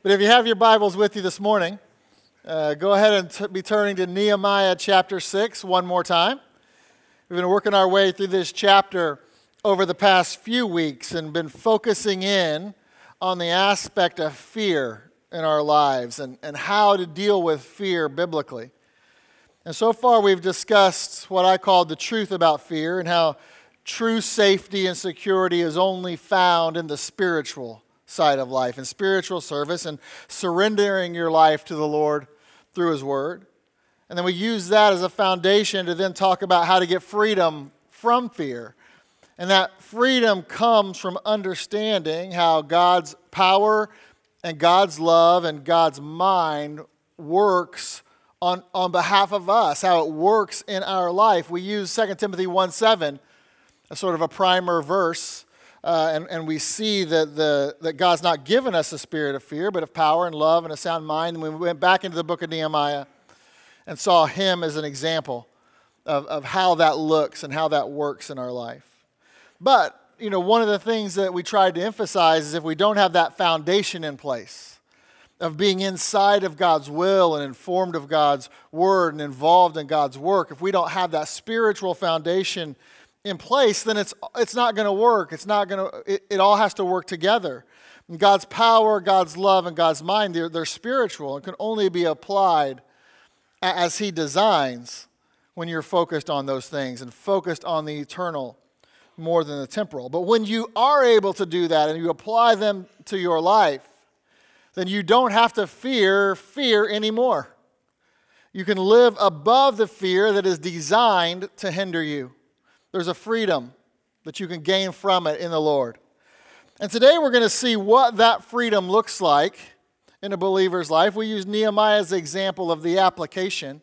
But if you have your Bibles with you this morning, uh, go ahead and t- be turning to Nehemiah chapter 6 one more time. We've been working our way through this chapter over the past few weeks and been focusing in on the aspect of fear in our lives and, and how to deal with fear biblically. And so far, we've discussed what I call the truth about fear and how true safety and security is only found in the spiritual side of life and spiritual service and surrendering your life to the Lord through His Word. And then we use that as a foundation to then talk about how to get freedom from fear. And that freedom comes from understanding how God's power and God's love and God's mind works on, on behalf of us, how it works in our life. We use 2 Timothy 1 7, a sort of a primer verse uh, and, and we see that, the, that God's not given us a spirit of fear, but of power and love and a sound mind. And we went back into the book of Nehemiah and saw him as an example of, of how that looks and how that works in our life. But, you know, one of the things that we tried to emphasize is if we don't have that foundation in place of being inside of God's will and informed of God's word and involved in God's work, if we don't have that spiritual foundation in place, then it's, it's not going to work. It's not going to, it, it all has to work together. And God's power, God's love, and God's mind, they're, they're spiritual and can only be applied as He designs when you're focused on those things and focused on the eternal more than the temporal. But when you are able to do that and you apply them to your life, then you don't have to fear fear anymore. You can live above the fear that is designed to hinder you. There's a freedom that you can gain from it in the Lord. And today we're going to see what that freedom looks like in a believer's life. We use Nehemiah as an example of the application,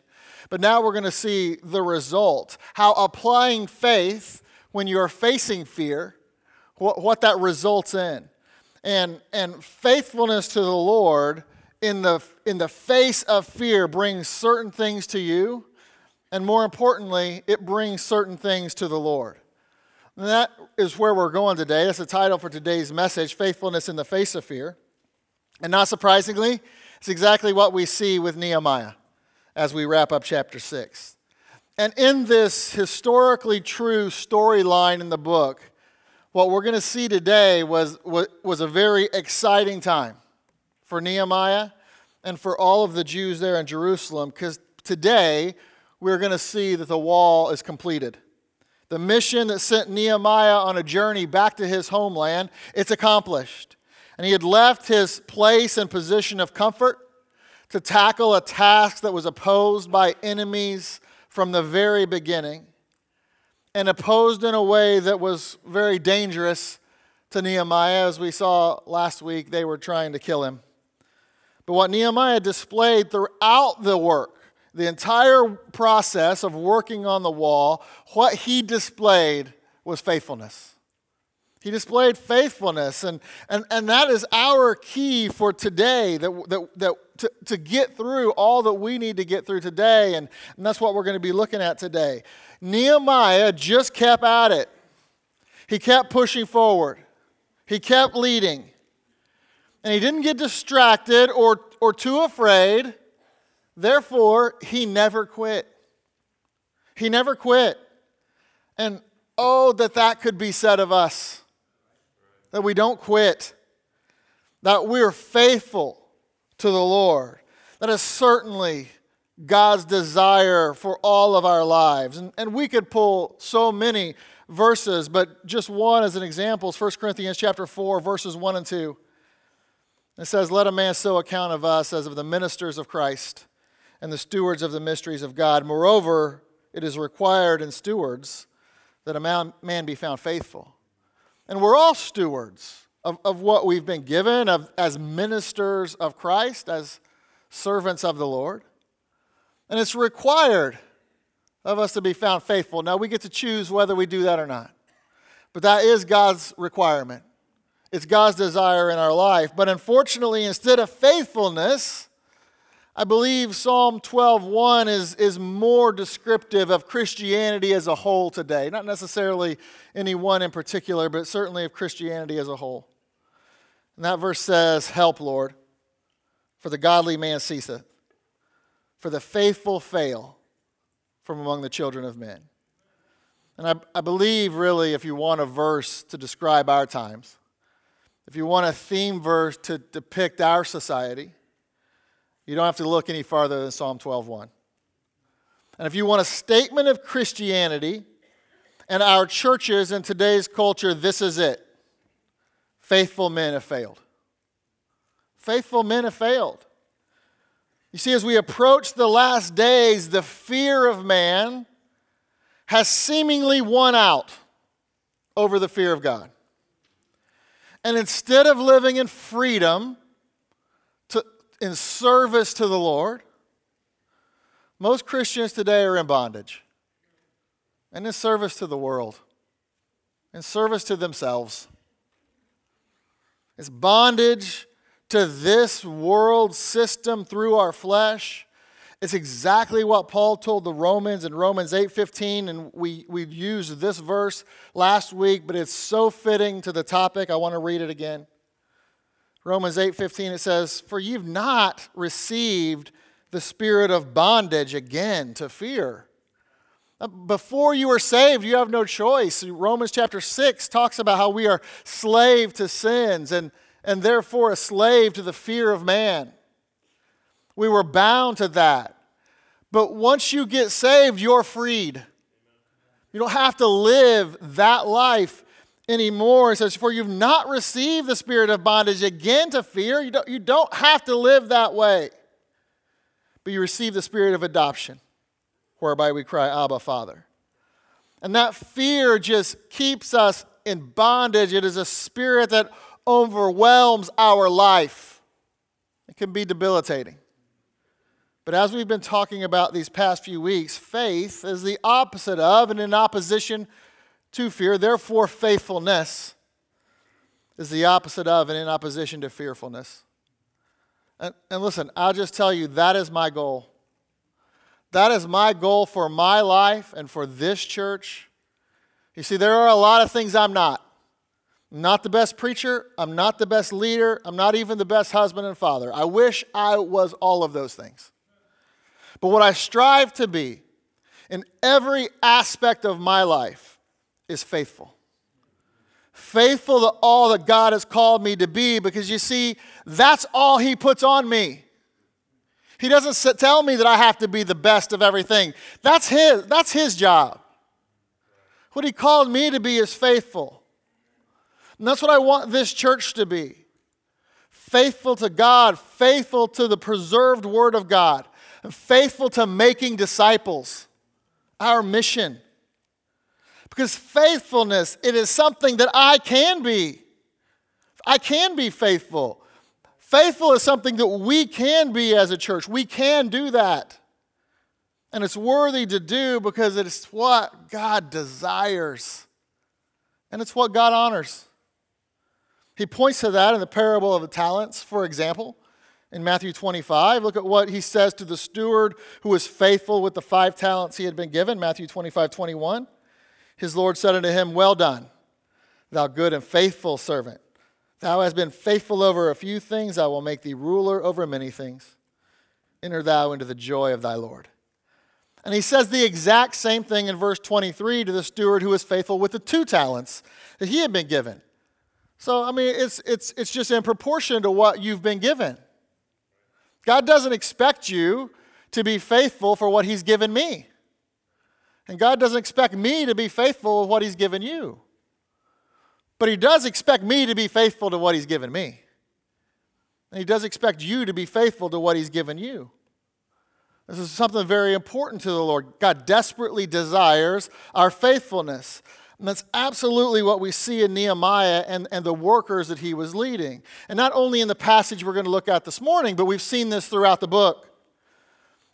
but now we're going to see the result how applying faith when you're facing fear, what, what that results in. And, and faithfulness to the Lord in the, in the face of fear brings certain things to you and more importantly, it brings certain things to the Lord. And that is where we're going today. That's the title for today's message Faithfulness in the Face of Fear. And not surprisingly, it's exactly what we see with Nehemiah as we wrap up chapter 6. And in this historically true storyline in the book, what we're going to see today was, was a very exciting time for Nehemiah and for all of the Jews there in Jerusalem because today we're going to see that the wall is completed. The mission that sent Nehemiah on a journey back to his homeland, it's accomplished. And he had left his place and position of comfort to tackle a task that was opposed by enemies from the very beginning and opposed in a way that was very dangerous to Nehemiah. As we saw last week, they were trying to kill him. But what Nehemiah displayed throughout the work the entire process of working on the wall, what he displayed was faithfulness. He displayed faithfulness, and, and, and that is our key for today that, that, that to, to get through all that we need to get through today, and, and that's what we're going to be looking at today. Nehemiah just kept at it, he kept pushing forward, he kept leading, and he didn't get distracted or, or too afraid Therefore, he never quit. He never quit. And oh, that that could be said of us that we don't quit, that we're faithful to the Lord. That is certainly God's desire for all of our lives. And, and we could pull so many verses, but just one as an example is 1 Corinthians chapter 4, verses 1 and 2. It says, Let a man so account of us as of the ministers of Christ and the stewards of the mysteries of God. Moreover, it is required in stewards that a man, be found faithful. And we're all stewards of, of what we've been given of, as ministers of Christ, as servants of the Lord. And it's required of us to be found faithful. Now, we get to choose whether we do that or not. But that is God's requirement. It's God's desire in our life. But unfortunately, instead of faithfulness, I believe Psalm 12:1 is, is more descriptive of Christianity as a whole today. Not necessarily any one in particular, but certainly of Christianity as a whole. And that verse says, Help, Lord. for the godly man ceaseth, for the faithful fail from among the children of men. And I, I believe, really, if you want a verse to describe our times, if you want a theme verse to depict our society, you don't have to look any farther than Psalm 12:1. And if you want a statement of Christianity and our churches in today's culture, this is it. Faithful men have failed. Faithful men have failed. You see, as we approach the last days, the fear of man has seemingly won out over the fear of God. And instead of living in freedom, in service to the Lord, most Christians today are in bondage and in service to the world, in service to themselves. It's bondage to this world system through our flesh. It's exactly what Paul told the Romans in Romans 8:15 and we we used this verse last week but it's so fitting to the topic. I want to read it again. Romans 8:15 it says, "For you've not received the spirit of bondage again to fear. Uh, before you are saved, you have no choice. Romans chapter 6 talks about how we are slave to sins and, and therefore a slave to the fear of man. We were bound to that. But once you get saved, you're freed. You don't have to live that life anymore. It says, For you've not received the spirit of bondage again to fear. You don't, you don't have to live that way but you receive the spirit of adoption, whereby we cry, Abba, Father. And that fear just keeps us in bondage. It is a spirit that overwhelms our life. It can be debilitating. But as we've been talking about these past few weeks, faith is the opposite of and in opposition to fear. Therefore, faithfulness is the opposite of and in opposition to fearfulness. And, and listen, I'll just tell you that is my goal. That is my goal for my life and for this church. You see, there are a lot of things I'm not. I'm not the best preacher. I'm not the best leader. I'm not even the best husband and father. I wish I was all of those things. But what I strive to be in every aspect of my life is faithful faithful to all that God has called me to be because you see, that's all He puts on me. He doesn't tell me that I have to be the best of everything. That's His, that's his job. What He called me to be is faithful. And that's what I want this church to be faithful to God, faithful to the preserved Word of God, and faithful to making disciples. Our mission. Because faithfulness, it is something that I can be. I can be faithful. Faithful is something that we can be as a church. We can do that. And it's worthy to do because it's what God desires. And it's what God honors. He points to that in the parable of the talents, for example, in Matthew 25. Look at what he says to the steward who was faithful with the five talents he had been given, Matthew 25, 21. His Lord said unto him, Well done, thou good and faithful servant. Thou hast been faithful over a few things, I will make thee ruler over many things. Enter thou into the joy of thy Lord. And he says the exact same thing in verse 23 to the steward who was faithful with the two talents that he had been given. So, I mean, it's, it's, it's just in proportion to what you've been given. God doesn't expect you to be faithful for what he's given me. And God doesn't expect me to be faithful with what He's given you. But He does expect me to be faithful to what He's given me. And He does expect you to be faithful to what He's given you. This is something very important to the Lord. God desperately desires our faithfulness. And that's absolutely what we see in Nehemiah and, and the workers that he was leading. And not only in the passage we're going to look at this morning, but we've seen this throughout the book.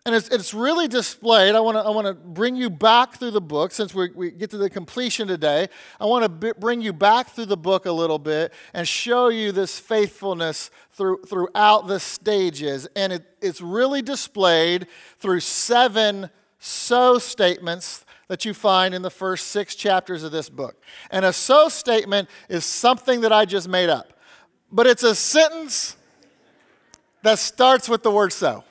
And it's, it's really displayed. I want to I wanna bring you back through the book since we, we get to the completion today. I want to b- bring you back through the book a little bit and show you this faithfulness through, throughout the stages. And it, it's really displayed through seven so statements that you find in the first six chapters of this book. And a so statement is something that I just made up, but it's a sentence that starts with the word so.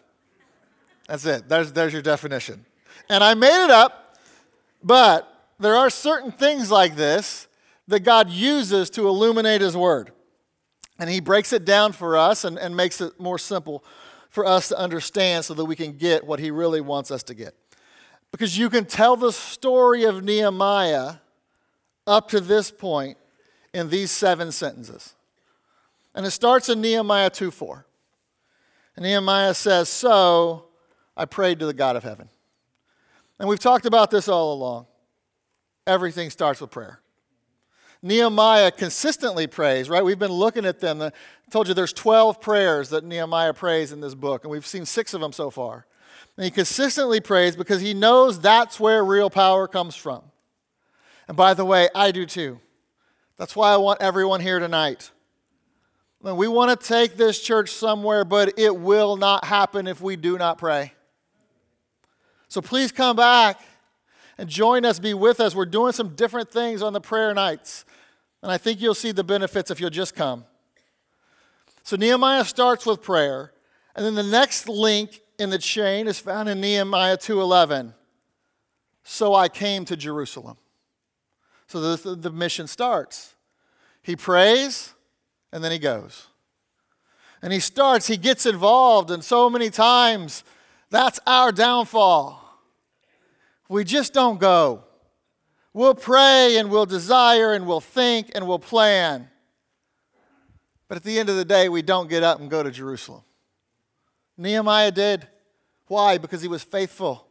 That's it. There's, there's your definition. And I made it up, but there are certain things like this that God uses to illuminate His Word. And He breaks it down for us and, and makes it more simple for us to understand so that we can get what He really wants us to get. Because you can tell the story of Nehemiah up to this point in these seven sentences. And it starts in Nehemiah 2 4. And Nehemiah says, So I prayed to the God of heaven. And we've talked about this all along. Everything starts with prayer. Nehemiah consistently prays, right? We've been looking at them. I told you there's 12 prayers that Nehemiah prays in this book, and we've seen six of them so far. And he consistently prays because he knows that's where real power comes from. And by the way, I do too. That's why I want everyone here tonight. We want to take this church somewhere, but it will not happen if we do not pray. So please come back and join us, be with us. We're doing some different things on the prayer nights. And I think you'll see the benefits if you'll just come. So Nehemiah starts with prayer, and then the next link in the chain is found in Nehemiah 2:11. So I came to Jerusalem. So the, the mission starts. He prays, and then he goes. And he starts, he gets involved, and so many times that's our downfall. We just don't go. We'll pray and we'll desire and we'll think and we'll plan. But at the end of the day, we don't get up and go to Jerusalem. Nehemiah did. Why? Because he was faithful.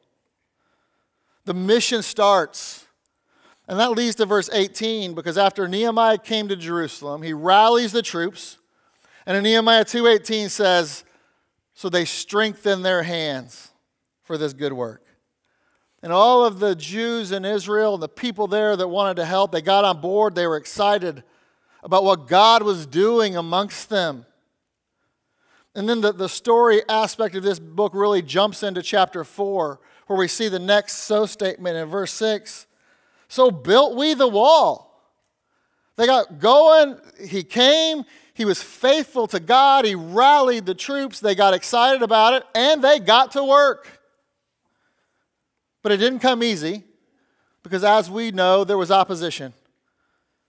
The mission starts. And that leads to verse 18 because after Nehemiah came to Jerusalem, he rallies the troops. And in Nehemiah 2:18 says, "So they strengthen their hands for this good work." And all of the Jews in Israel and the people there that wanted to help, they got on board. They were excited about what God was doing amongst them. And then the, the story aspect of this book really jumps into chapter 4, where we see the next so statement in verse 6. So built we the wall. They got going. He came. He was faithful to God. He rallied the troops. They got excited about it, and they got to work. But it didn't come easy because, as we know, there was opposition.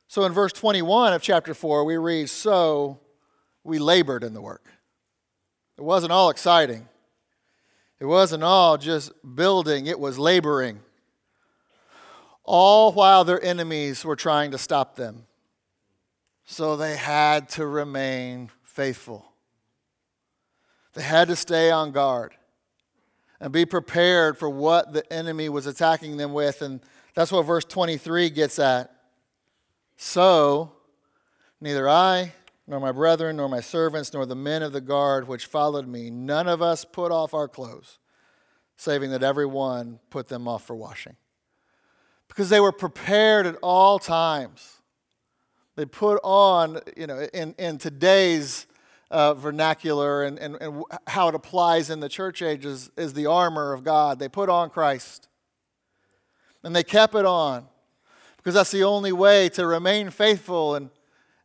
So in verse 21 of chapter 4, we read, So we labored in the work. It wasn't all exciting, it wasn't all just building, it was laboring. All while their enemies were trying to stop them. So they had to remain faithful. They had to stay on guard and be prepared for what the enemy was attacking them with. And that's what verse 23 gets at. So, neither I, nor my brethren, nor my servants, nor the men of the guard which followed me, none of us put off our clothes, saving that every one put them off for washing. Because they were prepared at all times. They put on, you know, in, in today's uh, vernacular and, and, and how it applies in the church age is, is the armor of God. They put on Christ. And they kept it on because that's the only way to remain faithful and,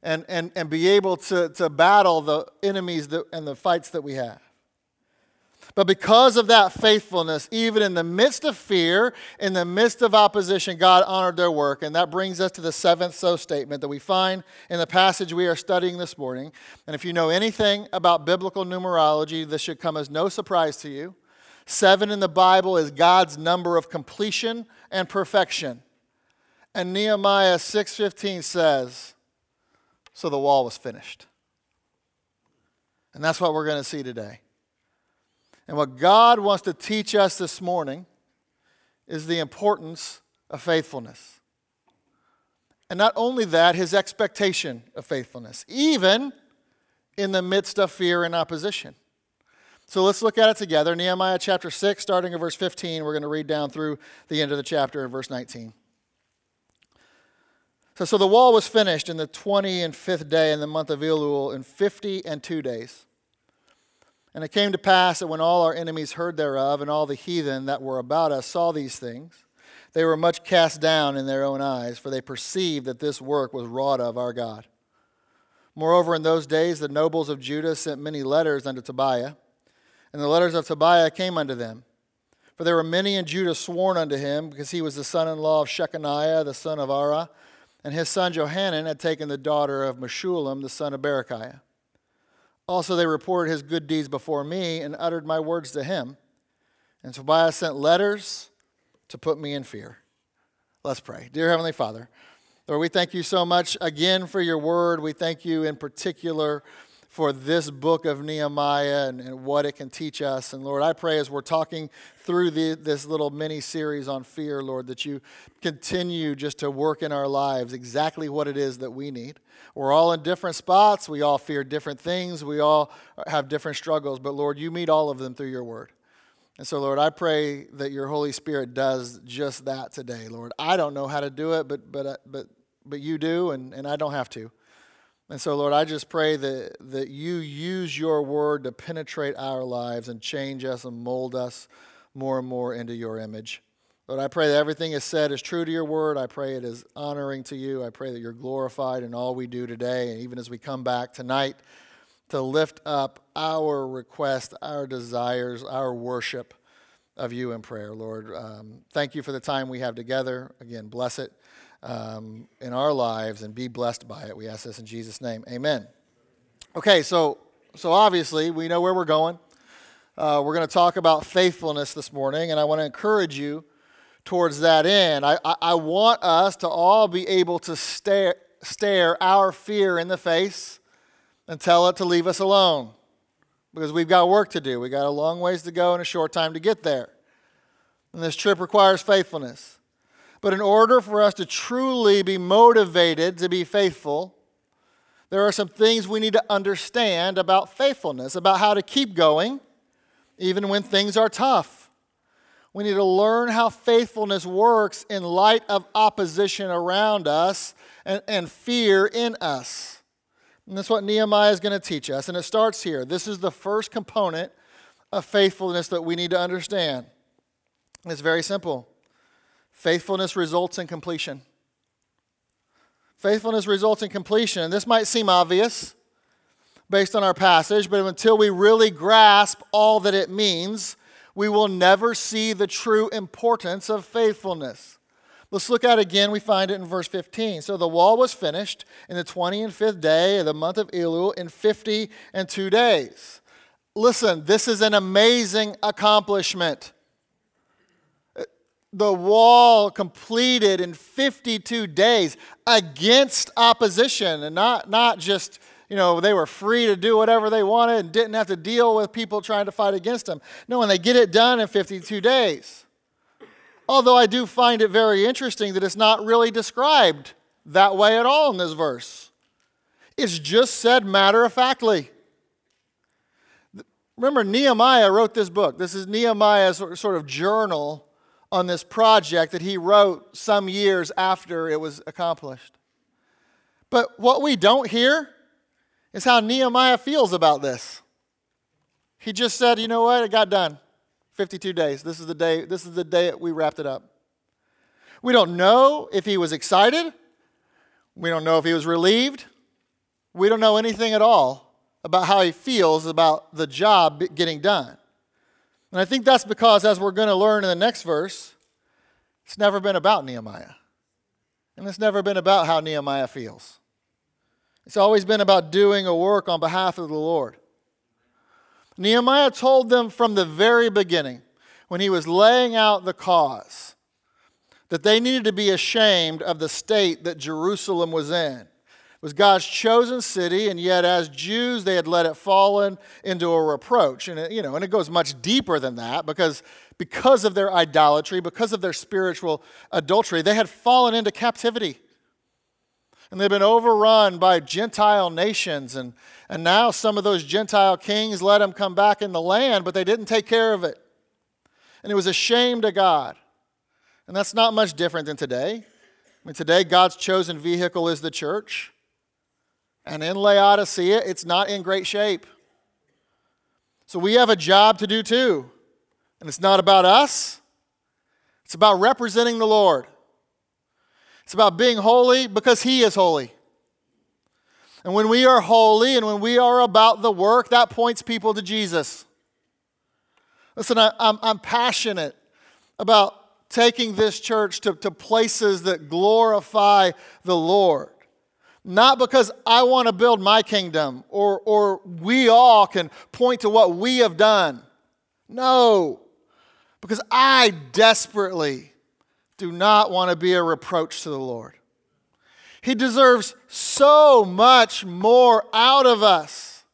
and, and, and be able to, to battle the enemies that, and the fights that we have. But because of that faithfulness, even in the midst of fear, in the midst of opposition, God honored their work. And that brings us to the seventh so statement that we find in the passage we are studying this morning. And if you know anything about biblical numerology, this should come as no surprise to you. Seven in the Bible is God's number of completion and perfection. And Nehemiah 6:15 says, "So the wall was finished." And that's what we're going to see today. And what God wants to teach us this morning is the importance of faithfulness. And not only that, his expectation of faithfulness, even in the midst of fear and opposition. So let's look at it together. Nehemiah chapter 6, starting at verse 15. We're going to read down through the end of the chapter in verse 19. So, so the wall was finished in the 20 and fifth day in the month of Elul in 50 and two days. And it came to pass that when all our enemies heard thereof, and all the heathen that were about us saw these things, they were much cast down in their own eyes, for they perceived that this work was wrought of our God. Moreover, in those days the nobles of Judah sent many letters unto Tobiah, and the letters of Tobiah came unto them. For there were many in Judah sworn unto him, because he was the son in law of Shechaniah, the son of Arah, and his son Johanan had taken the daughter of Meshullam, the son of Berechiah. Also, they reported his good deeds before me and uttered my words to him. And Tobiah sent letters to put me in fear. Let's pray. Dear Heavenly Father, Lord, we thank you so much again for your word. We thank you in particular for this book of Nehemiah and, and what it can teach us. And Lord, I pray as we're talking through the, this little mini series on fear, Lord, that you continue just to work in our lives exactly what it is that we need. We're all in different spots. We all fear different things. We all have different struggles. But Lord, you meet all of them through your word. And so, Lord, I pray that your Holy Spirit does just that today, Lord. I don't know how to do it, but, but, uh, but, but you do, and, and I don't have to. And so, Lord, I just pray that, that you use your word to penetrate our lives and change us and mold us more and more into your image. Lord, I pray that everything is said is true to your word. I pray it is honoring to you. I pray that you're glorified in all we do today, and even as we come back tonight to lift up our request, our desires, our worship of you in prayer, Lord. Um, thank you for the time we have together. Again, bless it um, in our lives and be blessed by it. We ask this in Jesus' name. Amen. Okay, so so obviously we know where we're going. Uh, we're going to talk about faithfulness this morning, and I want to encourage you towards that end. I, I, I want us to all be able to stare, stare our fear in the face and tell it to leave us alone because we've got work to do. We've got a long ways to go and a short time to get there. And this trip requires faithfulness. But in order for us to truly be motivated to be faithful, there are some things we need to understand about faithfulness, about how to keep going even when things are tough. We need to learn how faithfulness works in light of opposition around us and, and fear in us. And that's what Nehemiah is going to teach us. And it starts here. This is the first component of faithfulness that we need to understand. It's very simple faithfulness results in completion. Faithfulness results in completion. And this might seem obvious based on our passage, but until we really grasp all that it means, we will never see the true importance of faithfulness. Let's look at it again. We find it in verse 15. So the wall was finished in the 20 and 5th day of the month of Elul in 50 and two days. Listen, this is an amazing accomplishment. The wall completed in 52 days against opposition, and not, not just, you know, they were free to do whatever they wanted and didn't have to deal with people trying to fight against them. No, and they get it done in 52 days. Although I do find it very interesting that it's not really described that way at all in this verse. It's just said matter of factly. Remember, Nehemiah wrote this book. This is Nehemiah's sort of journal on this project that he wrote some years after it was accomplished. But what we don't hear is how Nehemiah feels about this. He just said, you know what, it got done. 52 days. This is the day, this is the day we wrapped it up. We don't know if he was excited. We don't know if he was relieved. We don't know anything at all about how he feels about the job getting done. And I think that's because, as we're going to learn in the next verse, it's never been about Nehemiah. And it's never been about how Nehemiah feels. It's always been about doing a work on behalf of the Lord. Nehemiah told them from the very beginning, when he was laying out the cause, that they needed to be ashamed of the state that Jerusalem was in. Was God's chosen city, and yet as Jews, they had let it fallen into a reproach. And it, you know, and it goes much deeper than that because because of their idolatry, because of their spiritual adultery, they had fallen into captivity. And they've been overrun by Gentile nations. And, and now some of those Gentile kings let them come back in the land, but they didn't take care of it. And it was a shame to God. And that's not much different than today. I mean, today, God's chosen vehicle is the church. And in Laodicea, it's not in great shape. So we have a job to do too. And it's not about us, it's about representing the Lord. It's about being holy because He is holy. And when we are holy and when we are about the work, that points people to Jesus. Listen, I, am I'm passionate about taking this church to, to places that glorify the Lord. Not because I want to build my kingdom or, or we all can point to what we have done. No, because I desperately do not want to be a reproach to the Lord. He deserves so much more out of us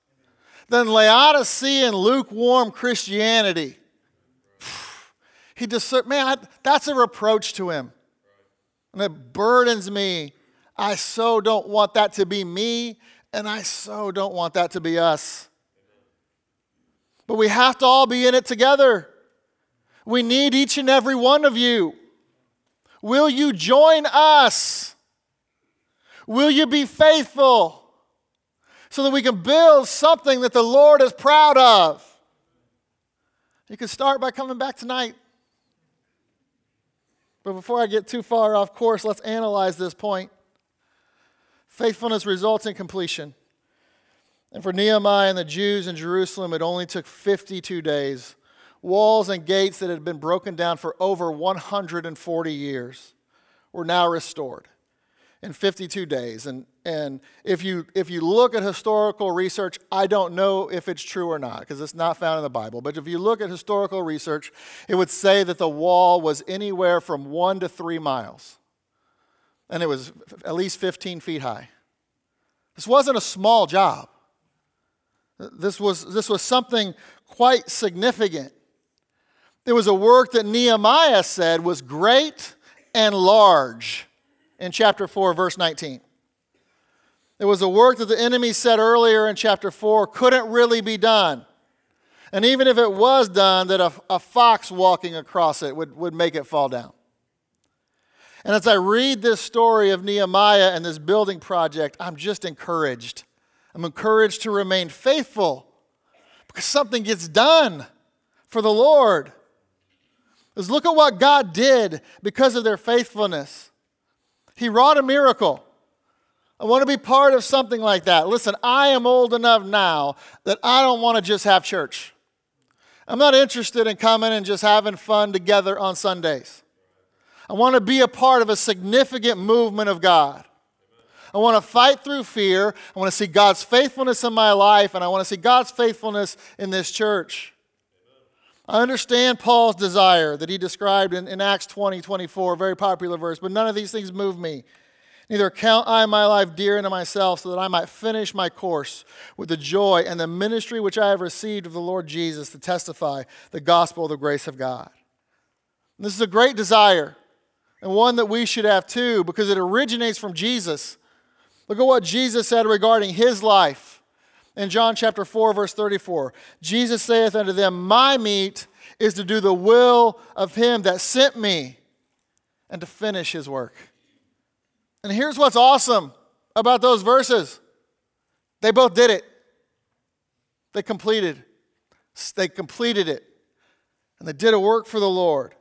than Laodicean lukewarm Christianity. He deserves, man, I, that's a reproach to him. And it burdens me. I so don't want that to be me, and I so don't want that to be us. But we have to all be in it together. We need each and every one of you. Will you join us? Will you be faithful so that we can build something that the Lord is proud of? You can start by coming back tonight. But before I get too far off course, let's analyze this point. Faithfulness results in completion. And for Nehemiah and the Jews in Jerusalem, it only took 52 days. Walls and gates that had been broken down for over 140 years were now restored in 52 days. And, and if, you, if you look at historical research, I don't know if it's true or not because it's not found in the Bible. But if you look at historical research, it would say that the wall was anywhere from one to three miles. And it was at least 15 feet high. This wasn't a small job. This was, this was something quite significant. It was a work that Nehemiah said was great and large in chapter 4, verse 19. It was a work that the enemy said earlier in chapter 4 couldn't really be done. And even if it was done, that a, a fox walking across it would, would make it fall down. And as I read this story of Nehemiah and this building project, I'm just encouraged. I'm encouraged to remain faithful because something gets done for the Lord. Because look at what God did because of their faithfulness. He wrought a miracle. I want to be part of something like that. Listen, I am old enough now that I don't want to just have church. I'm not interested in coming and just having fun together on Sundays. I want to be a part of a significant movement of God. I want to fight through fear. I want to see God's faithfulness in my life, and I want to see God's faithfulness in this church. I understand Paul's desire that he described in, in Acts 20, 24, a very popular verse, but none of these things move me. Neither count I my life dear unto myself, so that I might finish my course with the joy and the ministry which I have received of the Lord Jesus to testify the gospel of the grace of God. And this is a great desire, and one that we should have too, because it originates from Jesus. Look at what Jesus said regarding his life in John chapter 4, verse 34. Jesus saith unto them, My meat is to do the will of him that sent me and to finish his work. And here's what's awesome about those verses they both did it. They completed. They completed it. And they did a work for the Lord.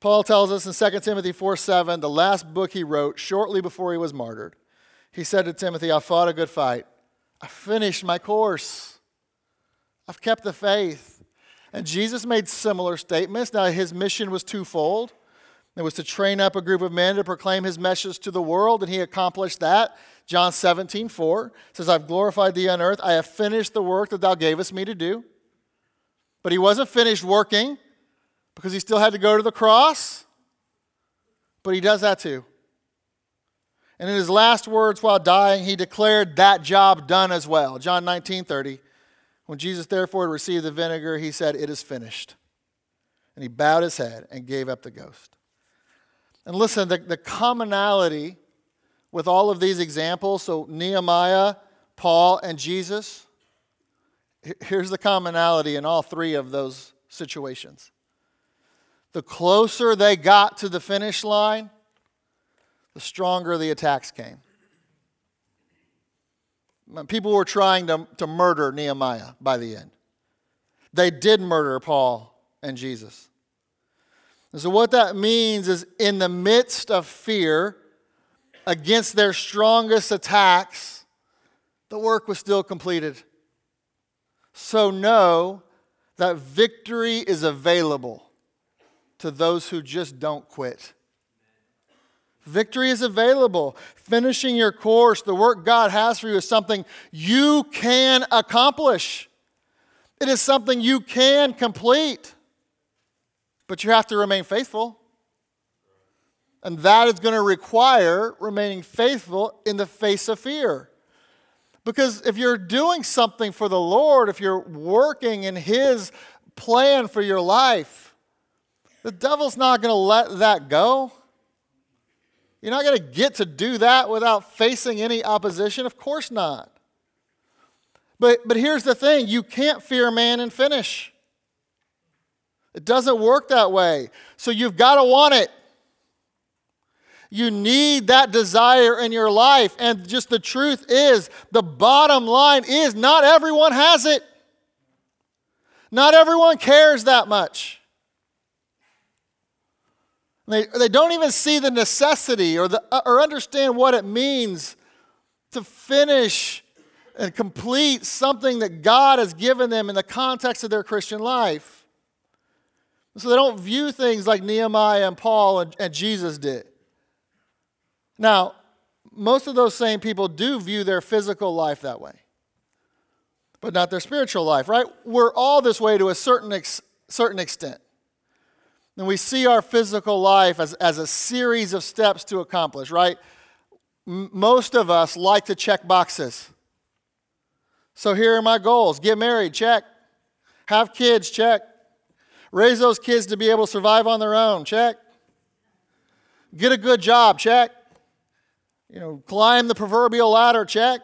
Paul tells us in 2 Timothy 4 7, the last book he wrote shortly before he was martyred, he said to Timothy, I fought a good fight. I finished my course. I've kept the faith. And Jesus made similar statements. Now, his mission was twofold. It was to train up a group of men to proclaim his message to the world, and he accomplished that. John 17, 4 says, I've glorified thee on earth. I have finished the work that thou gavest me to do. But he wasn't finished working because he still had to go to the cross. But he does that too. And in his last words while dying, he declared that job done as well. John 19 30. When Jesus therefore received the vinegar, he said, It is finished. And he bowed his head and gave up the ghost. And listen, the, the commonality with all of these examples so Nehemiah, Paul, and Jesus here's the commonality in all three of those situations. The closer they got to the finish line, the stronger the attacks came. People were trying to, to murder Nehemiah by the end. They did murder Paul and Jesus. And so, what that means is, in the midst of fear, against their strongest attacks, the work was still completed. So know that victory is available to those who just don't quit. Victory is available. Finishing your course, the work God has for you, is something you can accomplish. It is something you can complete. But you have to remain faithful. And that is going to require remaining faithful in the face of fear. Because if you're doing something for the Lord, if you're working in His plan for your life, the devil's not going to let that go. You're not going to get to do that without facing any opposition? Of course not. But, but here's the thing you can't fear man and finish. It doesn't work that way. So you've got to want it. You need that desire in your life. And just the truth is, the bottom line is not everyone has it. Not everyone cares that much. They, they don't even see the necessity or, the, uh, or understand what it means to finish and complete something that God has given them in the context of their Christian life. So they don't view things like Nehemiah and Paul and, and Jesus did. Now, most of those same people do view their physical life that way, but not their spiritual life, right? We're all this way to a certain, ex- certain extent. And we see our physical life as, as a series of steps to accomplish, right? Most of us like to check boxes. So here are my goals get married, check. Have kids, check. Raise those kids to be able to survive on their own, check. Get a good job, check. You know, climb the proverbial ladder, check.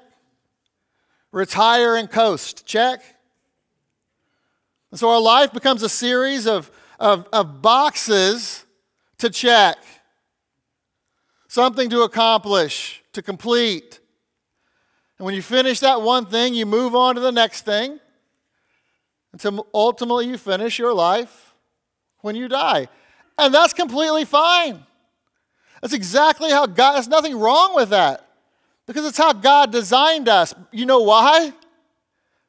Retire and coast, check. And so our life becomes a series of of, of boxes to check, something to accomplish, to complete. And when you finish that one thing, you move on to the next thing until ultimately you finish your life when you die. And that's completely fine. That's exactly how God, there's nothing wrong with that because it's how God designed us. You know why?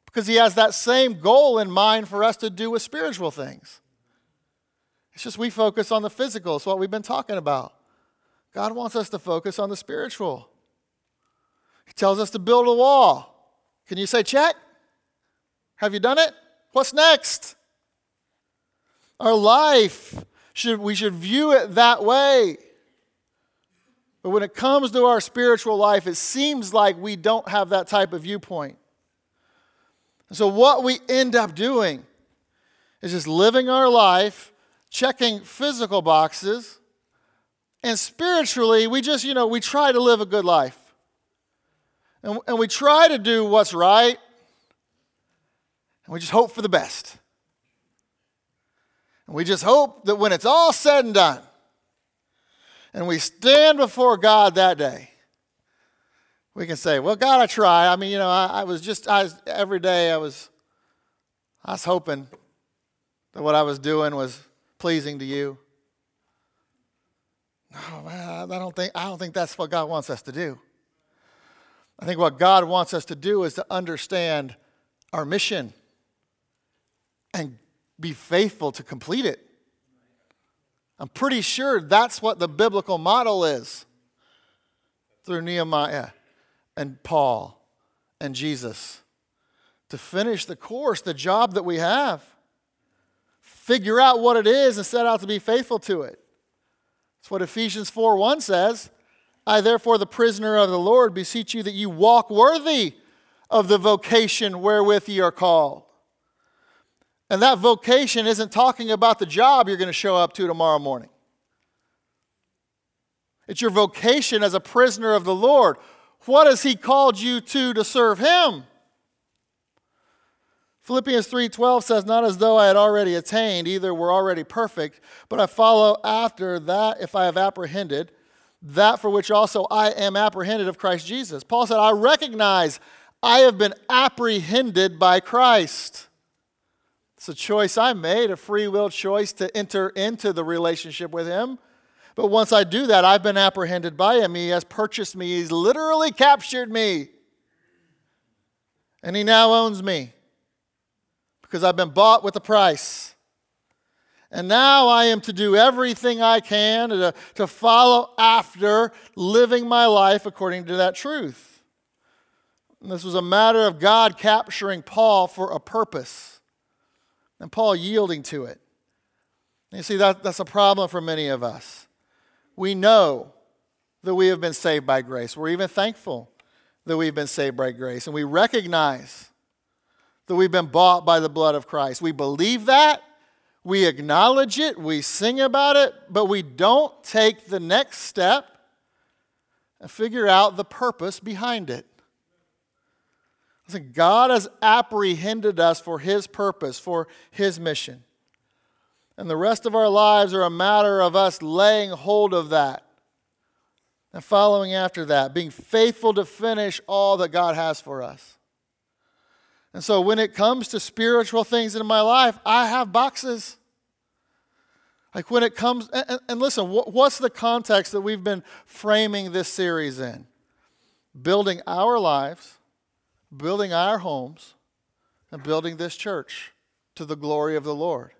Because He has that same goal in mind for us to do with spiritual things. It's just we focus on the physical. It's what we've been talking about. God wants us to focus on the spiritual. He tells us to build a wall. Can you say check? Have you done it? What's next? Our life should we should view it that way. But when it comes to our spiritual life, it seems like we don't have that type of viewpoint. so what we end up doing is just living our life checking physical boxes. And spiritually, we just, you know, we try to live a good life. And, and we try to do what's right. And we just hope for the best. And we just hope that when it's all said and done, and we stand before God that day, we can say, Well, God, I try. I mean, you know, I, I was just, I every day I was, I was hoping that what I was doing was pleasing to you? No, man, I don't think I don't think that's what God wants us to do. I think what God wants us to do is to understand our mission and be faithful to complete it. I'm pretty sure that's what the biblical model is through Nehemiah and Paul and Jesus to finish the course, the job that we have figure out what it is and set out to be faithful to it. That's what Ephesians 4 1 says. I, therefore, the prisoner of the Lord, beseech you that you walk worthy of the vocation wherewith ye are called. And that vocation isn't talking about the job you're going to show up to tomorrow morning. It's your vocation as a prisoner of the Lord. What has He called you to to serve Him? Philippians 3:12 says not as though I had already attained either were already perfect but I follow after that if I have apprehended that for which also I am apprehended of Christ Jesus. Paul said I recognize I have been apprehended by Christ. It's a choice I made, a free will choice to enter into the relationship with him. But once I do that, I've been apprehended by him. He has purchased me. He's literally captured me. And he now owns me because I've been bought with a price. And now I am to do everything I can to, to follow after living my life according to that truth. And this was a matter of God capturing Paul for a purpose and Paul yielding to it. And you see, that, that's a problem for many of us. We know that we have been saved by grace, we're even thankful that we've been saved by grace, and we recognize that we've been bought by the blood of Christ. We believe that. We acknowledge it, we sing about it, but we don't take the next step and figure out the purpose behind it. Listen, God has apprehended us for His purpose, for His mission. And the rest of our lives are a matter of us laying hold of that and following after that, being faithful to finish all that God has for us. And so when it comes to spiritual things in my life, I have boxes. Like when it comes, and, and listen, what's the context that we've been framing this series in? Building our lives, building our homes, and building this church to the glory of the Lord.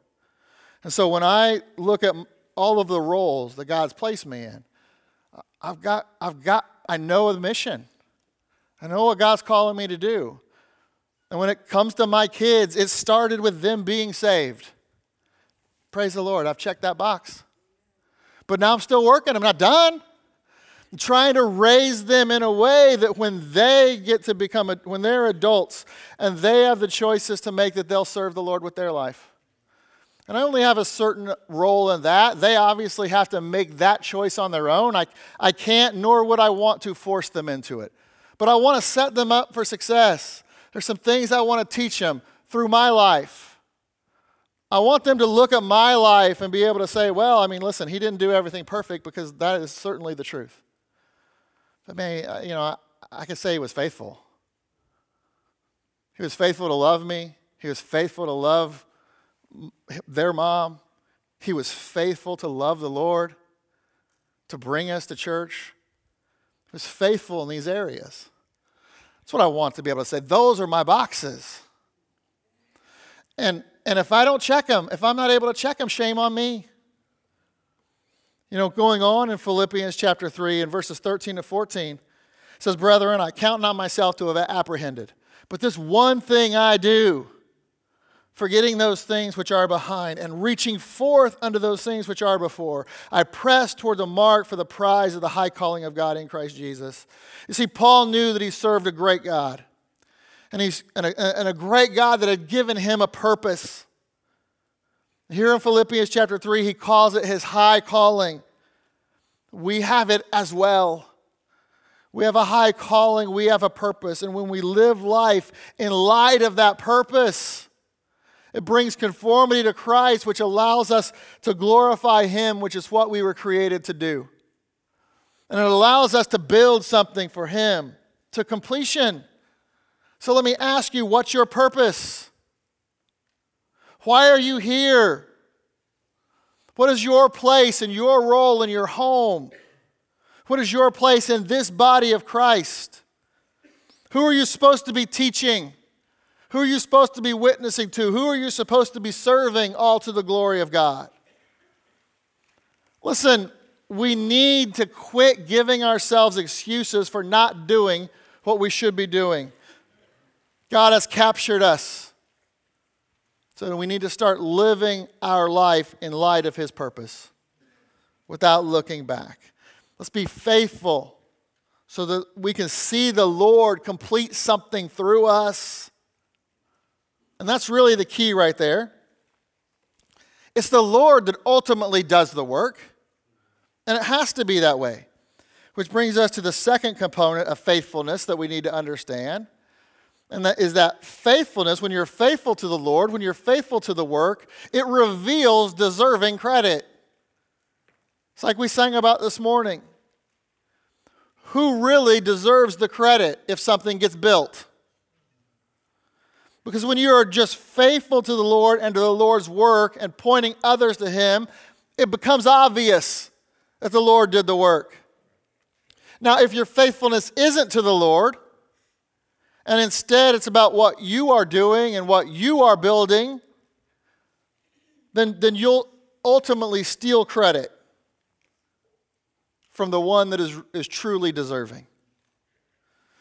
And so when I look at all of the roles that God's placed me in, I've got, I've got, I know the mission. I know what God's calling me to do. And when it comes to my kids, it started with them being saved. Praise the Lord, I've checked that box. But now I'm still working, I'm not done. I'm trying to raise them in a way that when they get to become, a, when they're adults and they have the choices to make, that they'll serve the Lord with their life. And I only have a certain role in that. They obviously have to make that choice on their own. I, I can't, nor would I want to force them into it. But I want to set them up for success. There's some things I want to teach them through my life. I want them to look at my life and be able to say, well, I mean, listen, he didn't do everything perfect because that is certainly the truth. But man, you know, I, I can say he was faithful. He was faithful to love me. He was faithful to love their mom. He was faithful to love the Lord, to bring us to church. He was faithful in these areas. That's what I want to be able to say. Those are my boxes. And, and if I don't check them, if I'm not able to check them, shame on me. You know, going on in Philippians chapter 3 and verses 13 to 14, says, Brethren, I count not myself to have apprehended, but this one thing I do forgetting those things which are behind and reaching forth unto those things which are before. I press toward the mark for the prize of the high calling of God in Christ Jesus. You see, Paul knew that he served a great God, and, he's, and, a, and a great God that had given him a purpose. Here in Philippians chapter 3, he calls it his high calling. We have it as well. We have a high calling, we have a purpose, and when we live life in light of that purpose, it brings conformity to Christ, which allows us to glorify Him, which is what we were created to do. And it allows us to build something for Him to completion. So let me ask you what's your purpose? Why are you here? What is your place and your role in your home? What is your place in this body of Christ? Who are you supposed to be teaching? Who are you supposed to be witnessing to? Who are you supposed to be serving all to the glory of God? Listen, we need to quit giving ourselves excuses for not doing what we should be doing. God has captured us. So we need to start living our life in light of His purpose without looking back. Let's be faithful so that we can see the Lord complete something through us and that's really the key right there. It's the Lord that ultimately does the work, and it has to be that way. Which brings us to the second component of faithfulness that we need to understand. And that is that faithfulness, when you're faithful to the Lord, when you're faithful to the work, it reveals deserving credit. It's like we sang about this morning. Who really deserves the credit if something gets built? Because when you are just faithful to the Lord and to the Lord's work and pointing others to Him, it becomes obvious that the Lord did the work. Now, if your faithfulness isn't to the Lord, and instead it's about what you are doing and what you are building, then, then you'll ultimately steal credit from the one that is, is truly deserving.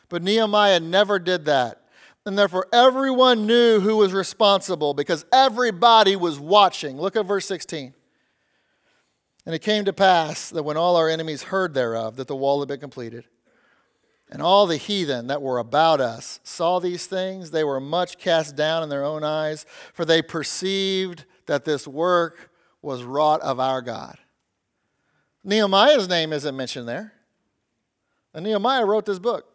But Nehemiah never did that. And therefore, everyone knew who was responsible because everybody was watching. Look at verse 16. And it came to pass that when all our enemies heard thereof, that the wall had been completed, and all the heathen that were about us saw these things, they were much cast down in their own eyes, for they perceived that this work was wrought of our God. Nehemiah's name isn't mentioned there. And Nehemiah wrote this book.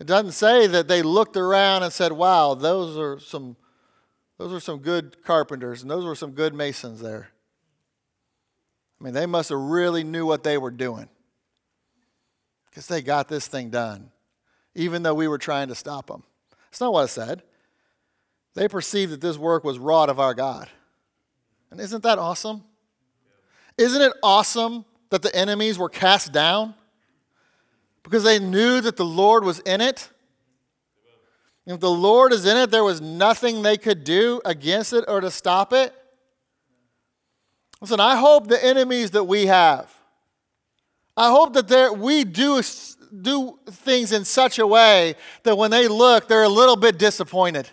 It doesn't say that they looked around and said, wow, those are some, those are some good carpenters and those were some good masons there. I mean, they must have really knew what they were doing because they got this thing done, even though we were trying to stop them. That's not what it said. They perceived that this work was wrought of our God. And isn't that awesome? Isn't it awesome that the enemies were cast down? Because they knew that the Lord was in it. If the Lord is in it, there was nothing they could do against it or to stop it. Listen, I hope the enemies that we have, I hope that we do, do things in such a way that when they look, they're a little bit disappointed.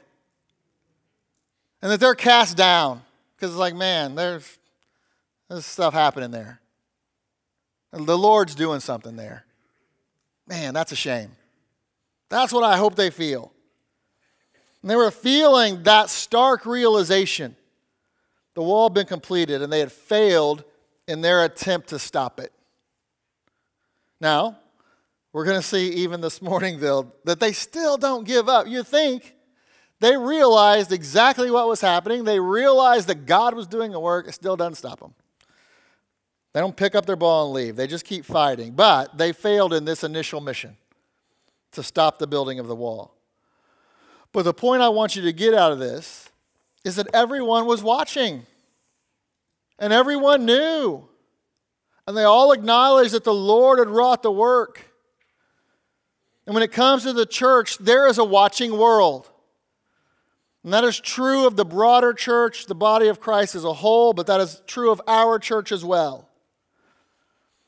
And that they're cast down. Because it's like, man, there's, there's stuff happening there. The Lord's doing something there. Man, that's a shame. That's what I hope they feel. And they were feeling that stark realization the wall had been completed and they had failed in their attempt to stop it. Now, we're going to see even this morning, though, that they still don't give up. You think they realized exactly what was happening, they realized that God was doing the work, it still doesn't stop them. They don't pick up their ball and leave, they just keep fighting. But they failed in this initial mission to stop the building of the wall. But the point I want you to get out of this is that everyone was watching and everyone knew. And they all acknowledged that the Lord had wrought the work. And when it comes to the church, there is a watching world. And that is true of the broader church, the body of Christ as a whole, but that is true of our church as well.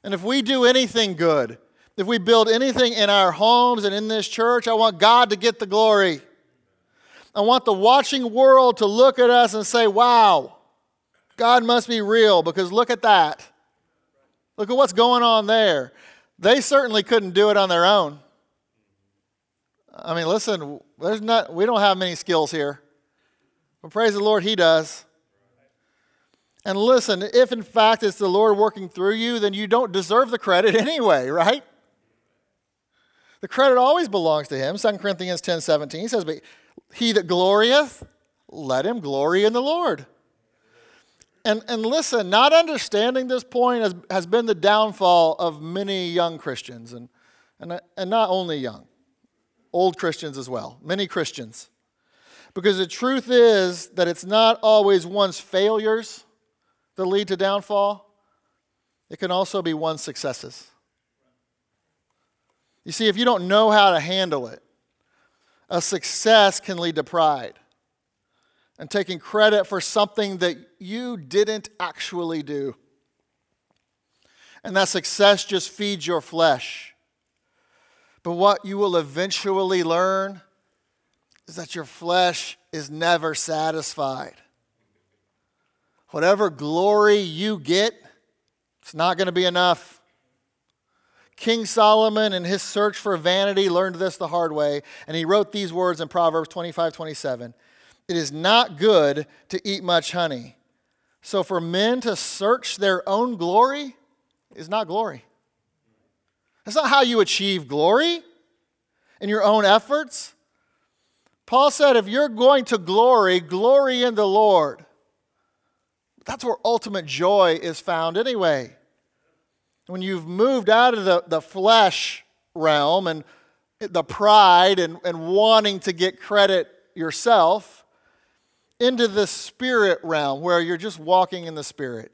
And if we do anything good, if we build anything in our homes and in this church, I want God to get the glory. I want the watching world to look at us and say, wow, God must be real because look at that. Look at what's going on there. They certainly couldn't do it on their own. I mean, listen, there's not, we don't have many skills here. But praise the Lord, He does. And listen, if in fact it's the Lord working through you, then you don't deserve the credit anyway, right? The credit always belongs to Him. 2 Corinthians 10 17 says, But he that glorieth, let him glory in the Lord. And, and listen, not understanding this point has, has been the downfall of many young Christians, and, and, and not only young, old Christians as well, many Christians. Because the truth is that it's not always one's failures that lead to downfall, it can also be one's successes. You see, if you don't know how to handle it, a success can lead to pride and taking credit for something that you didn't actually do. And that success just feeds your flesh. But what you will eventually learn is that your flesh is never satisfied. Whatever glory you get, it's not going to be enough. King Solomon, in his search for vanity, learned this the hard way, and he wrote these words in Proverbs 25 27. It is not good to eat much honey. So, for men to search their own glory is not glory. That's not how you achieve glory in your own efforts. Paul said, if you're going to glory, glory in the Lord. That's where ultimate joy is found, anyway when you've moved out of the, the flesh realm and the pride and, and wanting to get credit yourself into the spirit realm where you're just walking in the spirit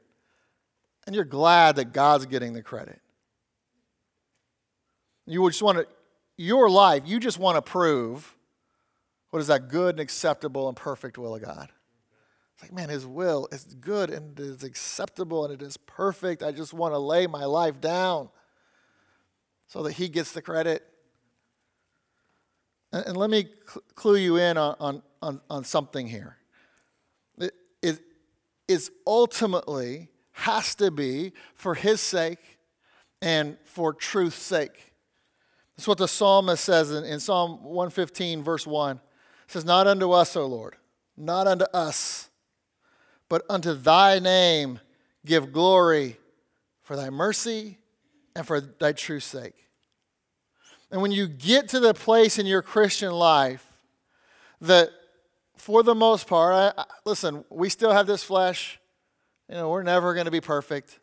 and you're glad that God's getting the credit. You just want to your life, you just want to prove what is that good and acceptable and perfect will of God. It's like, man, His will is good and it is acceptable and it is perfect. I just want to lay my life down so that He gets the credit. And, and let me cl- clue you in on, on, on, on something here. It, it is ultimately has to be for His sake and for truth's sake. That's what the psalmist says in, in Psalm 115, verse 1. It says, Not unto us, O Lord, not unto us but unto thy name give glory for thy mercy and for thy true sake. And when you get to the place in your Christian life that, for the most part, I, I, listen, we still have this flesh. You know, we're never going to be perfect.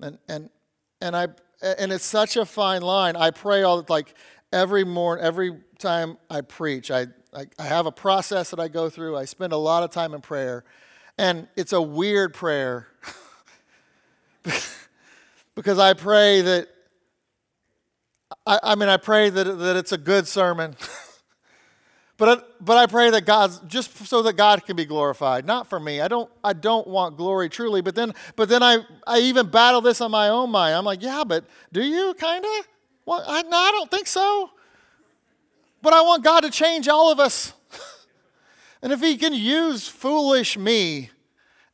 And, and, and, I, and it's such a fine line. I pray all like every morning, every time I preach, I, I, I have a process that I go through. I spend a lot of time in prayer. And it's a weird prayer because I pray that, I, I, mean, I pray that, that it's a good sermon. but, but I pray that God's just so that God can be glorified, not for me. I don't, I don't want glory truly. But then, but then I, I even battle this on my own mind. I'm like, yeah, but do you kind of? Well, I, no, I don't think so. But I want God to change all of us. And if he can use foolish me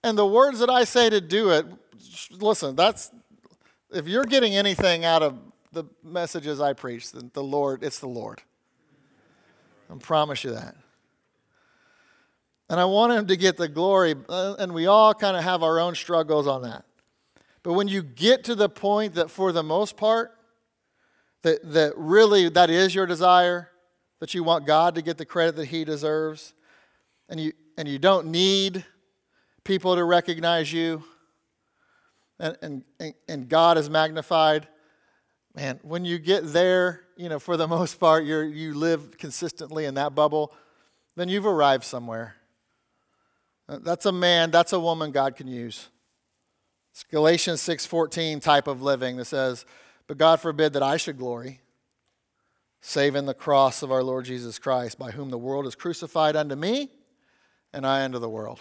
and the words that I say to do it, listen, that's if you're getting anything out of the messages I preach, then the Lord, it's the Lord. I promise you that. And I want him to get the glory, uh, and we all kind of have our own struggles on that. But when you get to the point that, for the most part, that, that really that is your desire, that you want God to get the credit that he deserves, and you, and you don't need people to recognize you, and, and, and God is magnified, man, when you get there, you know, for the most part, you you live consistently in that bubble, then you've arrived somewhere. Uh, that's a man, that's a woman God can use. It's Galatians 6:14 type of living that says, "But God forbid that I should glory, save in the cross of our Lord Jesus Christ, by whom the world is crucified unto me, and I unto the world.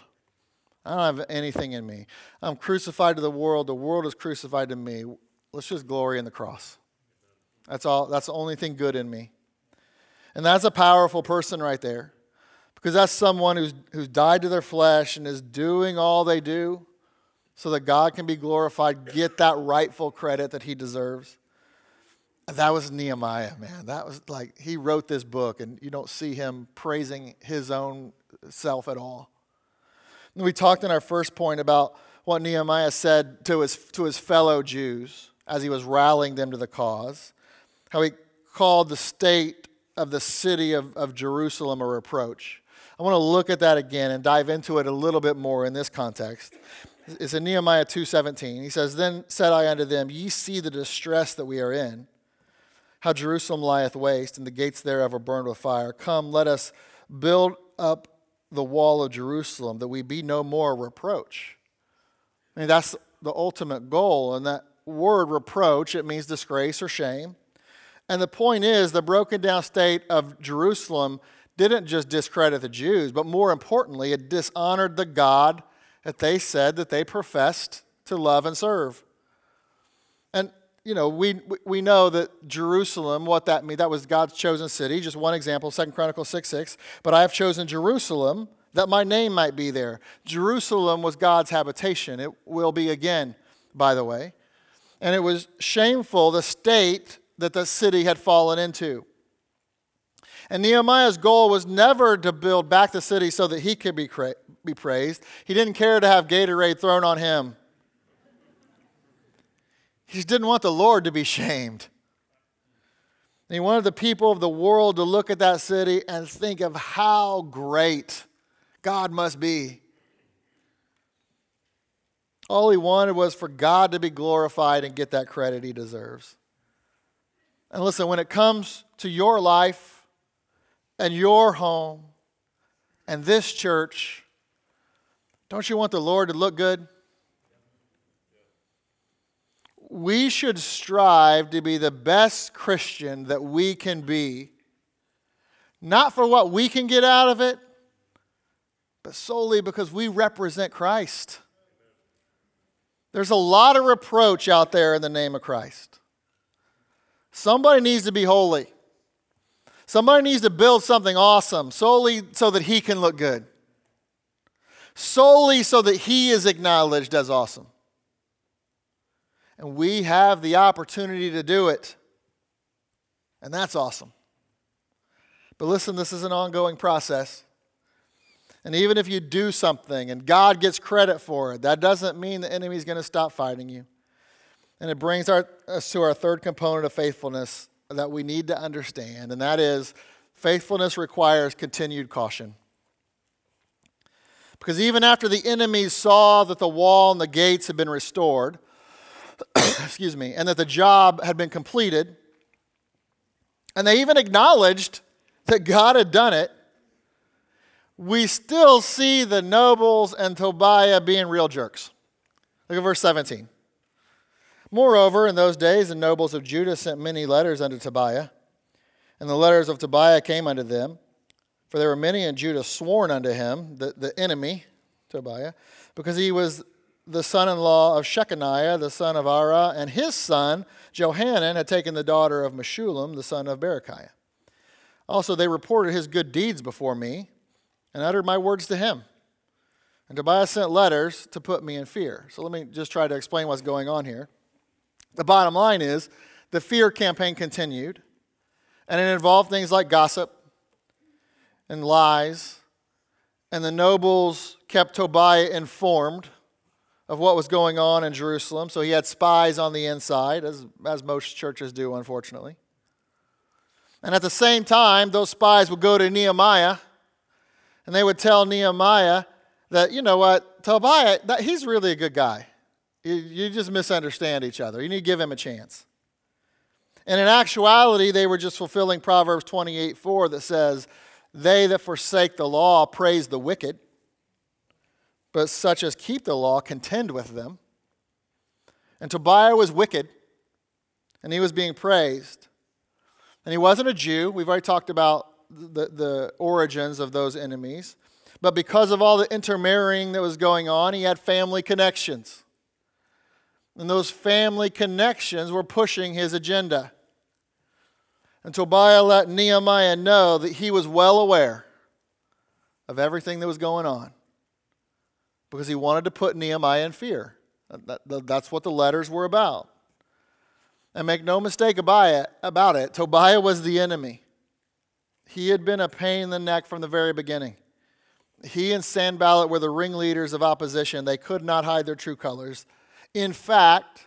I don't have anything in me. I'm crucified to the world. The world is crucified to me. Let's just glory in the cross. That's all. That's the only thing good in me. And that's a powerful person right there. Because that's someone who's, who's died to their flesh and is doing all they do so that God can be glorified, get that rightful credit that he deserves. That was Nehemiah, man. That was like, he wrote this book, and you don't see him praising his own self at all. And we talked in our first point about what Nehemiah said to his, to his fellow Jews as he was rallying them to the cause, how he called the state of the city of, of Jerusalem a reproach. I want to look at that again and dive into it a little bit more in this context. It's in Nehemiah 2:17. He says, "Then said I unto them, Ye see the distress that we are in, how Jerusalem lieth waste, and the gates thereof are burned with fire. Come, let us build up the wall of Jerusalem, that we be no more reproach. I mean, that's the ultimate goal. And that word reproach, it means disgrace or shame. And the point is, the broken down state of Jerusalem didn't just discredit the Jews, but more importantly, it dishonored the God that they said that they professed to love and serve. You know, we, we know that Jerusalem, what that means, that was God's chosen city. Just one example, Second Chronicles 6 6. But I have chosen Jerusalem that my name might be there. Jerusalem was God's habitation. It will be again, by the way. And it was shameful, the state that the city had fallen into. And Nehemiah's goal was never to build back the city so that he could be, cra- be praised. He didn't care to have Gatorade thrown on him. He just didn't want the Lord to be shamed. He wanted the people of the world to look at that city and think of how great God must be. All he wanted was for God to be glorified and get that credit he deserves. And listen, when it comes to your life and your home and this church, don't you want the Lord to look good? We should strive to be the best Christian that we can be, not for what we can get out of it, but solely because we represent Christ. There's a lot of reproach out there in the name of Christ. Somebody needs to be holy. Somebody needs to build something awesome solely so that he can look good, solely so that he is acknowledged as awesome. And we have the opportunity to do it. And that's awesome. But listen, this is an ongoing process. And even if you do something and God gets credit for it, that doesn't mean the enemy is going to stop fighting you. And it brings our, us to our third component of faithfulness that we need to understand, and that is faithfulness requires continued caution. Because even after the enemies saw that the wall and the gates had been restored, excuse me, and that the job had been completed, and they even acknowledged that God had done it, we still see the nobles and Tobiah being real jerks. Look at verse 17. Moreover, in those days, the nobles of Judah sent many letters unto Tobiah, and the letters of Tobiah came unto them. For there were many in Judah sworn unto him, the, the enemy, Tobiah, because he was the son in law of Shechaniah, the son of Arah, and his son, Johanan, had taken the daughter of Meshullam, the son of Berechiah. Also, they reported his good deeds before me and uttered my words to him. And Tobiah sent letters to put me in fear. So let me just try to explain what's going on here. The bottom line is the fear campaign continued, and it involved things like gossip and lies. And the nobles kept Tobiah informed of what was going on in Jerusalem. So he had spies on the inside, as, as most churches do, unfortunately. And at the same time, those spies would go to Nehemiah and they would tell Nehemiah that, you know what, Tobiah, that, he's really a good guy. You, you just misunderstand each other. You need to give him a chance. And in actuality, they were just fulfilling Proverbs 28 4 that says, They that forsake the law praise the wicked, but such as keep the law contend with them. And Tobiah was wicked, and he was being praised. And he wasn't a Jew. We've already talked about the, the origins of those enemies. But because of all the intermarrying that was going on, he had family connections. And those family connections were pushing his agenda. And Tobiah let Nehemiah know that he was well aware of everything that was going on because he wanted to put Nehemiah in fear. That's what the letters were about. And make no mistake about it, Tobiah was the enemy. He had been a pain in the neck from the very beginning. He and Sanballat were the ringleaders of opposition. They could not hide their true colors. In fact,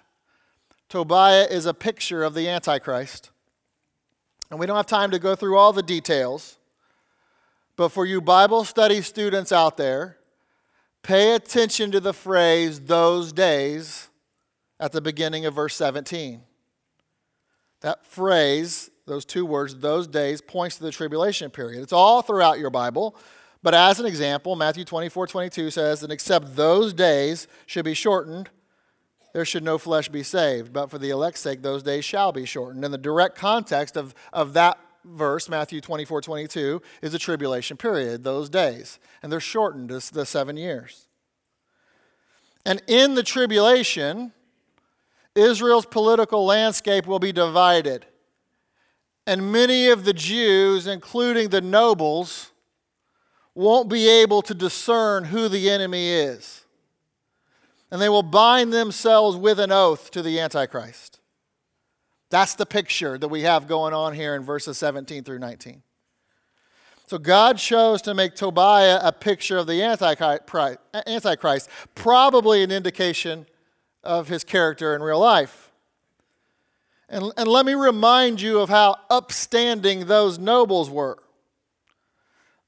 Tobiah is a picture of the Antichrist. And we don't have time to go through all the details. But for you Bible study students out there, pay attention to the phrase those days at the beginning of verse 17. That phrase, those two words, those days, points to the tribulation period. It's all throughout your Bible. But as an example, Matthew 24 22 says, And except those days should be shortened, there should no flesh be saved, but for the elect's sake, those days shall be shortened. And the direct context of, of that verse, Matthew 24, 22, is the tribulation period, those days. And they're shortened to the seven years. And in the tribulation, Israel's political landscape will be divided. And many of the Jews, including the nobles, won't be able to discern who the enemy is and they will bind themselves with an oath to the Antichrist. That's the picture that we have going on here in verses 17 through 19. So God chose to make Tobiah a picture of the Antichrist, probably an indication of his character in real life. And, and let me remind you of how upstanding those nobles were.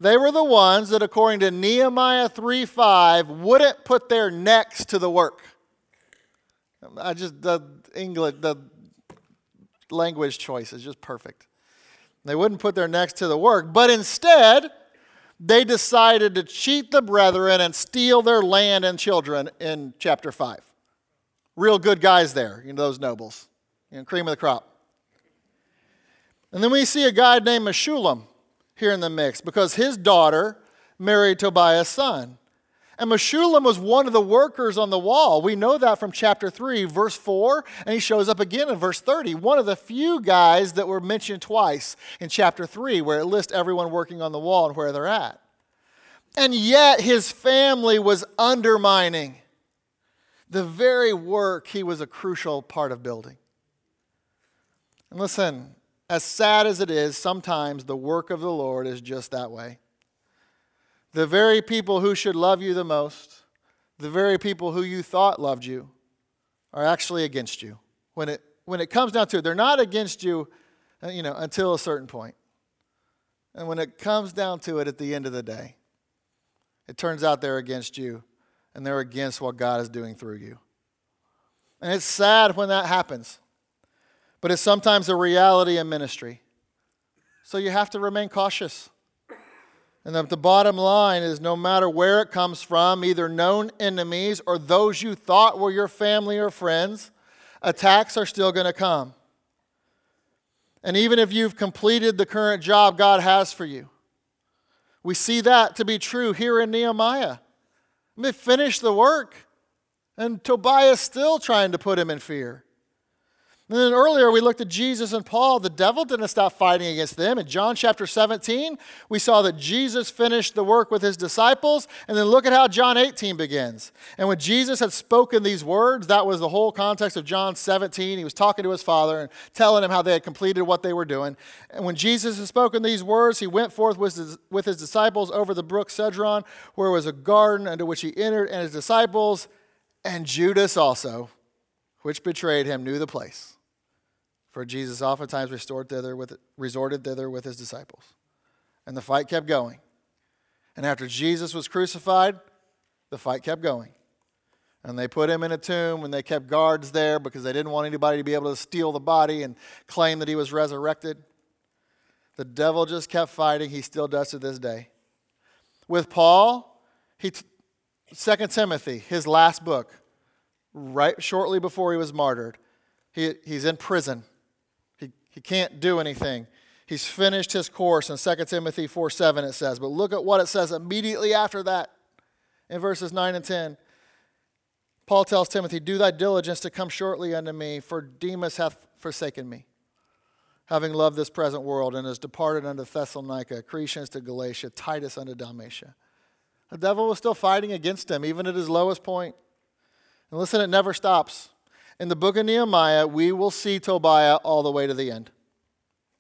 They were the ones that, according to Nehemiah 3:5, wouldn't put their necks to the work. I just, the English, the language choice is just perfect. They wouldn't put their necks to the work, but instead, they decided to cheat the brethren and steal their land and children in chapter 5. real good guys there, you know, those nobles, you know, cream of the crop. And then we see a guy named Meshullam here in the mix because his daughter married Tobiah's son. And Meshullam was one of the workers on the wall. We know that from chapter 3, verse 4, and he shows up again in verse 30. One of the few guys that were mentioned twice in chapter 3, where it lists everyone working on the wall and where they're at. And yet his family was undermining the very work he was a crucial part of building. And listen, as sad as it is, sometimes the work of the Lord is just that way the very people who should love you the most, the very people who you thought loved you, are actually against you. When it, when it comes down to it, they're not against you, uh, you know, until a certain point. And when it comes down to it at the end of the day, it turns out they're against you and they're against what God is doing through you. And it's sad when that happens, but it's sometimes a reality in ministry. So you have to remain cautious. And the, the bottom line is no matter where it comes from, either known enemies or those you thought were your family or friends, attacks are still going to come. And even if you've completed the current job God has for you, we see that to be true here in Nehemiah. They finished the work, and Tobiah is still trying to put him in fear. And then earlier we looked at Jesus and Paul. The devil didn't stop fighting against them. In John chapter 17, we saw that Jesus finished the work with his disciples. And then look at how John 18 begins. And when Jesus had spoken these words, that was the whole context of John 17. He was talking to his Father and telling him how they had completed what they were doing. And when Jesus had spoken these words, he went forth with his, with his disciples over the brook Cedron, where was a garden into which he entered, and his disciples and Judas also, which betrayed him, knew the place. For Jesus oftentimes restored thither with, resorted thither with his disciples. And the fight kept going. And after Jesus was crucified, the fight kept going. And they put him in a tomb and they kept guards there because they didn't want anybody to be able to steal the body and claim that he was resurrected. The devil just kept fighting. He still does to this day. With Paul, he t- 2 Timothy, his last book, right shortly before he was martyred, he, he's in prison. He can't do anything. He's finished his course in 2 Timothy 4 7, it says. But look at what it says immediately after that in verses 9 and 10. Paul tells Timothy, Do thy diligence to come shortly unto me, for Demas hath forsaken me, having loved this present world, and has departed unto Thessalonica, Crescens to Galatia, Titus unto Dalmatia. The devil was still fighting against him, even at his lowest point. And listen, it never stops in the book of Nehemiah, we will see Tobiah all the way to the end,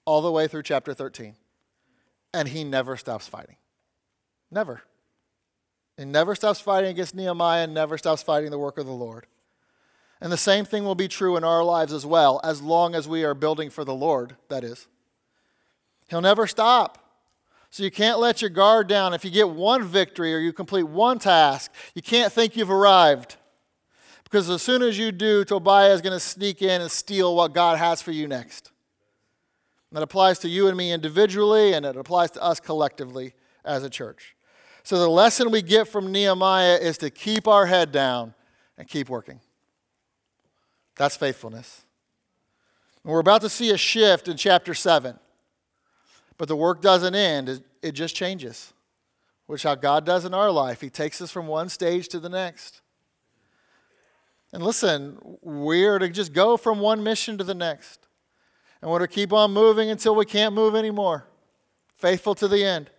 all the way through chapter 13. And he never stops fighting. Never. He never stops fighting against Nehemiah and never stops fighting the work of the Lord. And the same thing will be true in our lives as well, as long as we are building for the Lord, that is. He'll never stop. So you can't let your guard down. If you get one victory or you complete one task, you can't think you've arrived. Because as soon as you do, Tobiah is going to sneak in and steal what God has for you next. And that applies to you and me individually, and it applies to us collectively as a church. So the lesson we get from Nehemiah is to keep our head down and keep working. That's faithfulness. And we're about to see a shift in chapter 7. But the work doesn't end, it just changes, which how God does in our life. He takes us from one stage to the next. And listen, we're to just go from one mission to the next. And we're to keep on moving until we can't move anymore. Faithful to the end.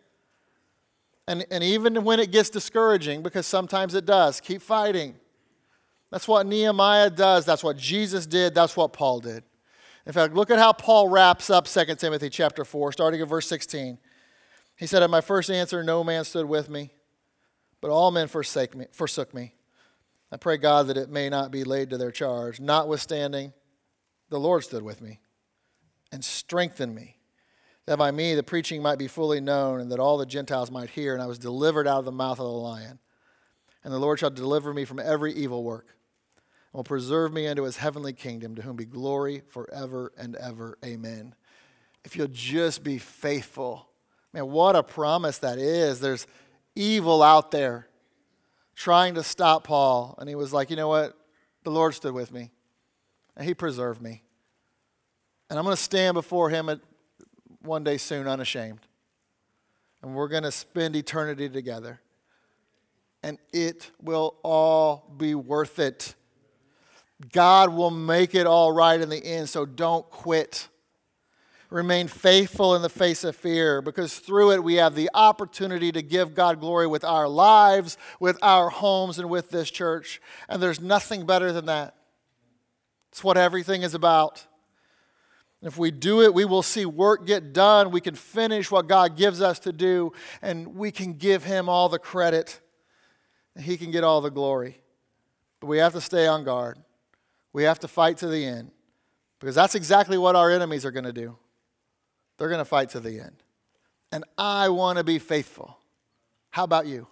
And, and even when it gets discouraging, because sometimes it does, keep fighting. That's what Nehemiah does. That's what Jesus did. That's what Paul did. In fact, look at how Paul wraps up 2 Timothy chapter 4, starting at verse 16. He said, At my first answer, no man stood with me, but all men forsake me, forsook me. I pray, God, that it may not be laid to their charge. Notwithstanding, the Lord stood with me and strengthened me, that by me the preaching might be fully known, and that all the Gentiles might hear, and I was delivered out of the mouth of the lion. And the Lord shall deliver me from every evil work, and will preserve me unto his heavenly kingdom, to whom be glory forever and ever. Amen. If you'll just be faithful, man, what a promise that is. There's evil out there trying to stop Paul. And he was like, you know what? the Lord stood with me, and He preserved me. And I'm going to stand before Him at one day soon, unashamed. And we're going to spend eternity together. And it will all be worth it. God will make it all right in the end, so don't quit. Remain faithful in the face of fear because through it we have the opportunity to give God glory with our lives, with our homes, and with this church. And there's nothing better than that. It's what everything is about. If we do it, we will see work get done. We can finish what God gives us to do, and we can give Him all the credit. He can get all the glory. But we have to stay on guard. We have to fight to the end because that's exactly what our enemies are going to do. They're going to fight to the end. And I want to be faithful. How about you?